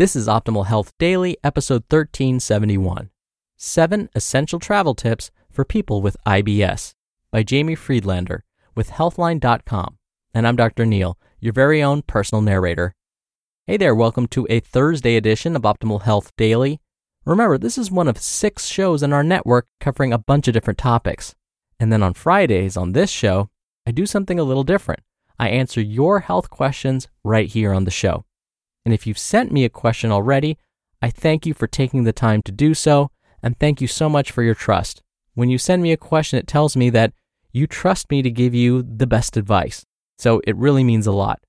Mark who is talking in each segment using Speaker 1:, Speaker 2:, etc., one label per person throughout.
Speaker 1: This is Optimal Health Daily, episode 1371 Seven Essential Travel Tips for People with IBS by Jamie Friedlander with Healthline.com. And I'm Dr. Neal, your very own personal narrator. Hey there, welcome to a Thursday edition of Optimal Health Daily. Remember, this is one of six shows in our network covering a bunch of different topics. And then on Fridays on this show, I do something a little different. I answer your health questions right here on the show. And if you've sent me a question already, I thank you for taking the time to do so, and thank you so much for your trust. When you send me a question, it tells me that you trust me to give you the best advice. So it really means a lot.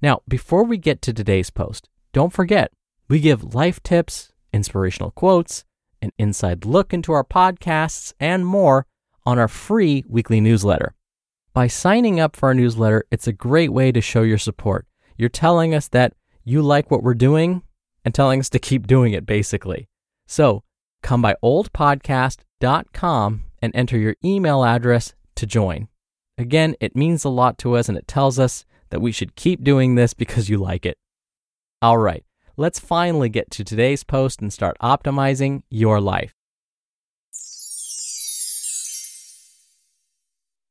Speaker 1: Now, before we get to today's post, don't forget, we give life tips, inspirational quotes, an inside look into our podcasts, and more on our free weekly newsletter. By signing up for our newsletter, it's a great way to show your support. You're telling us that you like what we're doing and telling us to keep doing it, basically. So come by oldpodcast.com and enter your email address to join. Again, it means a lot to us and it tells us that we should keep doing this because you like it. All right, let's finally get to today's post and start optimizing your life.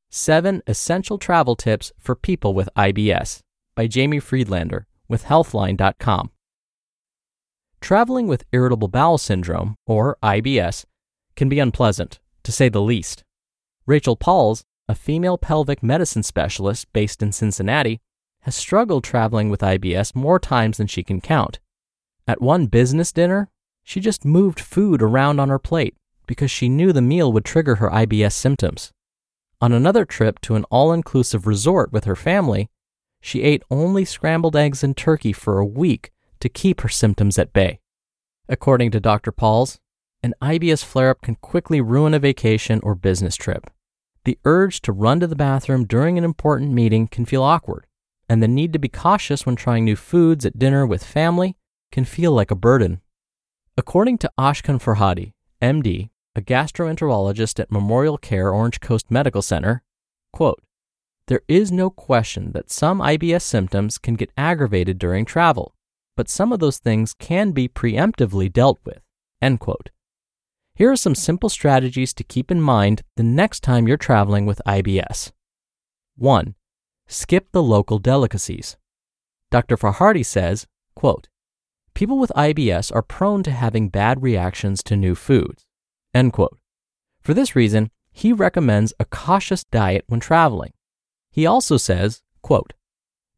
Speaker 1: Seven Essential Travel Tips for People with IBS by Jamie Friedlander with Healthline.com. Traveling with irritable bowel syndrome, or IBS, can be unpleasant, to say the least. Rachel Pauls, a female pelvic medicine specialist based in Cincinnati, has struggled traveling with IBS more times than she can count. At one business dinner, she just moved food around on her plate because she knew the meal would trigger her IBS symptoms. On another trip to an all inclusive resort with her family, she ate only scrambled eggs and turkey for a week to keep her symptoms at bay. According to Dr. Pauls, an IBS flare up can quickly ruin a vacation or business trip. The urge to run to the bathroom during an important meeting can feel awkward, and the need to be cautious when trying new foods at dinner with family can feel like a burden. According to Ashkan Farhadi, MD, a gastroenterologist at Memorial Care Orange Coast Medical Center, quote, there is no question that some IBS symptoms can get aggravated during travel, but some of those things can be preemptively dealt with. End quote. Here are some simple strategies to keep in mind the next time you're traveling with IBS. 1. Skip the local delicacies. Dr. Farhadi says, quote, People with IBS are prone to having bad reactions to new foods. End quote. For this reason, he recommends a cautious diet when traveling. He also says, quote,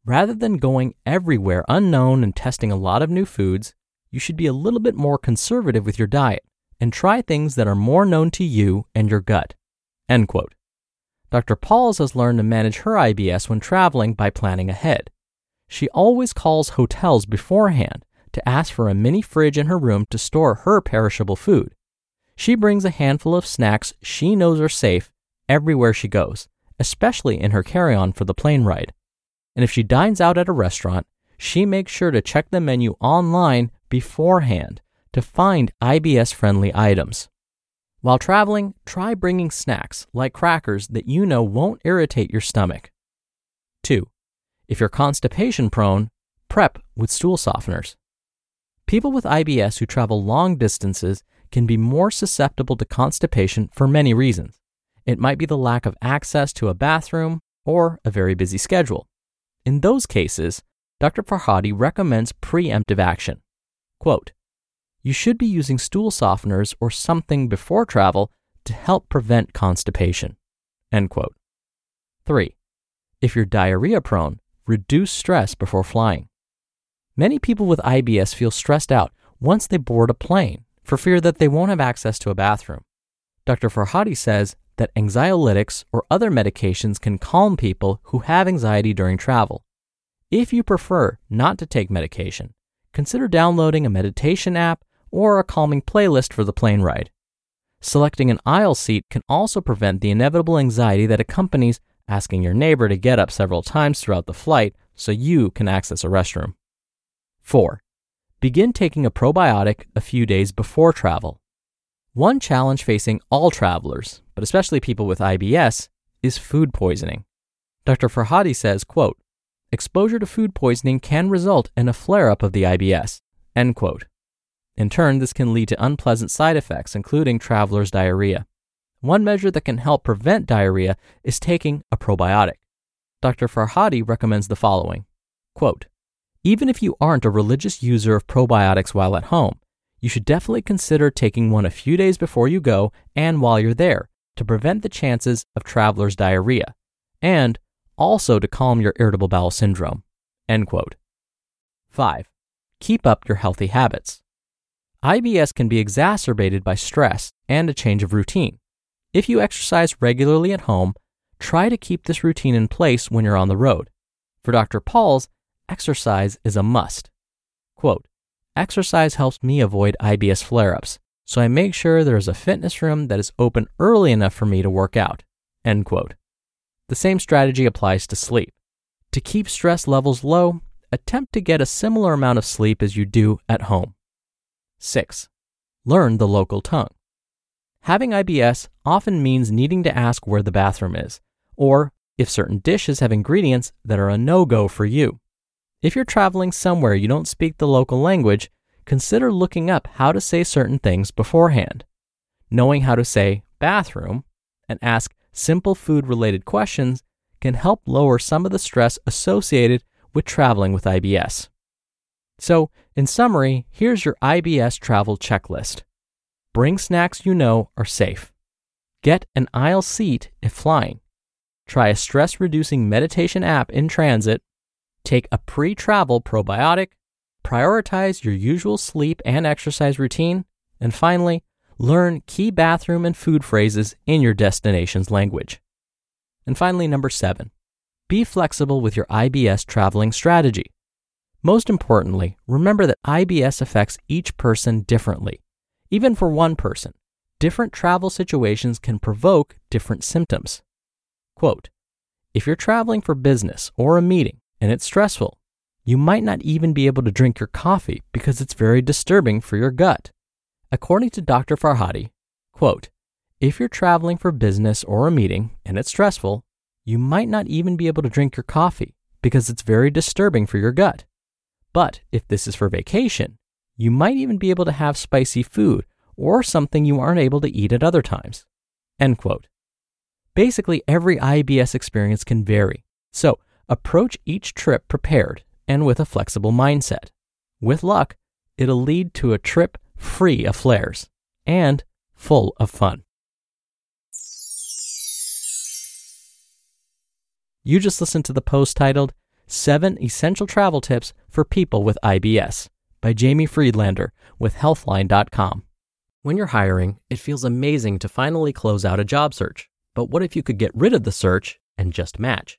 Speaker 1: Rather than going everywhere unknown and testing a lot of new foods, you should be a little bit more conservative with your diet and try things that are more known to you and your gut. End quote. Dr. Pauls has learned to manage her IBS when traveling by planning ahead. She always calls hotels beforehand to ask for a mini fridge in her room to store her perishable food. She brings a handful of snacks she knows are safe everywhere she goes especially in her carry on for the plane ride. And if she dines out at a restaurant, she makes sure to check the menu online beforehand to find IBS friendly items. While traveling, try bringing snacks like crackers that you know won't irritate your stomach. 2. If you're constipation prone, prep with stool softeners. People with IBS who travel long distances can be more susceptible to constipation for many reasons. It might be the lack of access to a bathroom or a very busy schedule. In those cases, Dr. Farhadi recommends preemptive action. Quote, you should be using stool softeners or something before travel to help prevent constipation. End quote. 3. If you're diarrhea prone, reduce stress before flying. Many people with IBS feel stressed out once they board a plane for fear that they won't have access to a bathroom. Dr. Farhadi says that anxiolytics or other medications can calm people who have anxiety during travel. If you prefer not to take medication, consider downloading a meditation app or a calming playlist for the plane ride. Selecting an aisle seat can also prevent the inevitable anxiety that accompanies asking your neighbor to get up several times throughout the flight so you can access a restroom. 4. Begin taking a probiotic a few days before travel. One challenge facing all travelers, but especially people with IBS, is food poisoning. Dr. Farhadi says, quote, exposure to food poisoning can result in a flare-up of the IBS, end quote. In turn, this can lead to unpleasant side effects, including traveler's diarrhea. One measure that can help prevent diarrhea is taking a probiotic. Dr. Farhadi recommends the following quote, Even if you aren't a religious user of probiotics while at home, you should definitely consider taking one a few days before you go and while you're there to prevent the chances of traveler's diarrhea, and also to calm your irritable bowel syndrome. End quote. 5. Keep up your healthy habits. IBS can be exacerbated by stress and a change of routine. If you exercise regularly at home, try to keep this routine in place when you're on the road. For Dr. Pauls, exercise is a must. Quote, exercise helps me avoid IBS flare ups, so I make sure there is a fitness room that is open early enough for me to work out. End quote. The same strategy applies to sleep. To keep stress levels low, attempt to get a similar amount of sleep as you do at home. 6. Learn the local tongue. Having IBS often means needing to ask where the bathroom is, or if certain dishes have ingredients that are a no go for you. If you're traveling somewhere you don't speak the local language, consider looking up how to say certain things beforehand. Knowing how to say bathroom and ask simple food related questions can help lower some of the stress associated with traveling with IBS. So, in summary, here's your IBS travel checklist. Bring snacks you know are safe. Get an aisle seat if flying. Try a stress reducing meditation app in transit. Take a pre travel probiotic. Prioritize your usual sleep and exercise routine. And finally, learn key bathroom and food phrases in your destination's language. And finally, number seven, be flexible with your IBS traveling strategy. Most importantly, remember that IBS affects each person differently. Even for one person, different travel situations can provoke different symptoms. Quote, if you're traveling for business or a meeting and it's stressful, you might not even be able to drink your coffee because it's very disturbing for your gut. According to Dr. Farhadi, quote, if you're traveling for business or a meeting and it's stressful, you might not even be able to drink your coffee because it's very disturbing for your gut. But if this is for vacation, you might even be able to have spicy food or something you aren't able to eat at other times. End quote. Basically, every IBS experience can vary, so approach each trip prepared and with a flexible mindset. With luck, it'll lead to a trip free of flares and full of fun. You just listened to the post titled Seven Essential Travel Tips for People with IBS by Jamie Friedlander with Healthline.com. When you're hiring, it feels amazing to finally close out a job search. But what if you could get rid of the search and just match?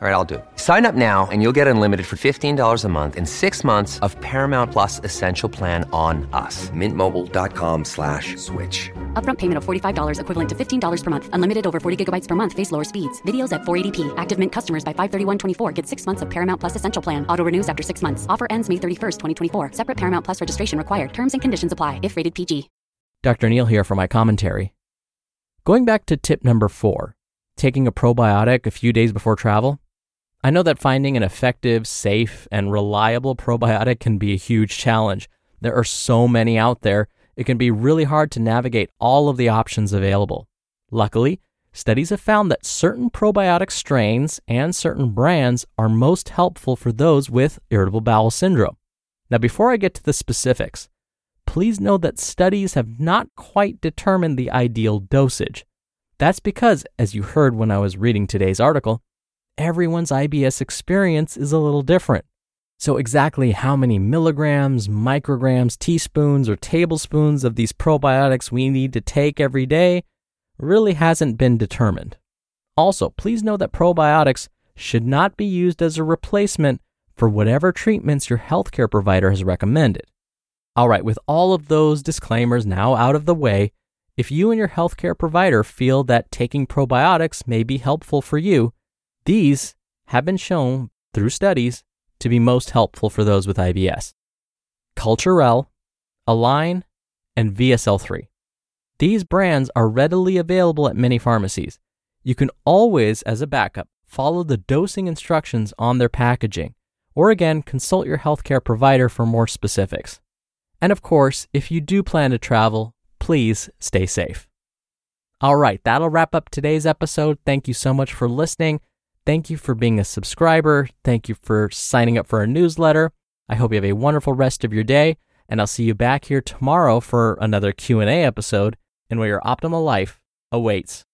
Speaker 2: All right, I'll do it. Sign up now and you'll get unlimited for $15 a month in six months of Paramount Plus Essential Plan on us. Mintmobile.com slash switch.
Speaker 3: Upfront payment of $45 equivalent to $15 per month. Unlimited over 40 gigabytes per month. Face lower speeds. Videos at 480p. Active Mint customers by 531.24 get six months of Paramount Plus Essential Plan. Auto renews after six months. Offer ends May 31st, 2024. Separate Paramount Plus registration required. Terms and conditions apply if rated PG.
Speaker 1: Dr. Neal here for my commentary. Going back to tip number four, taking a probiotic a few days before travel. I know that finding an effective, safe, and reliable probiotic can be a huge challenge. There are so many out there, it can be really hard to navigate all of the options available. Luckily, studies have found that certain probiotic strains and certain brands are most helpful for those with irritable bowel syndrome. Now, before I get to the specifics, please know that studies have not quite determined the ideal dosage. That's because, as you heard when I was reading today's article, everyone's IBS experience is a little different. So, exactly how many milligrams, micrograms, teaspoons, or tablespoons of these probiotics we need to take every day really hasn't been determined. Also, please know that probiotics should not be used as a replacement for whatever treatments your healthcare provider has recommended. All right, with all of those disclaimers now out of the way, if you and your healthcare provider feel that taking probiotics may be helpful for you, these have been shown through studies to be most helpful for those with IBS. Culturelle, Align, and VSL3. These brands are readily available at many pharmacies. You can always, as a backup, follow the dosing instructions on their packaging, or again, consult your healthcare provider for more specifics. And of course, if you do plan to travel, please stay safe. All right, that'll wrap up today's episode. Thank you so much for listening. Thank you for being a subscriber. Thank you for signing up for our newsletter. I hope you have a wonderful rest of your day, and I'll see you back here tomorrow for another Q&A episode and where your optimal life awaits.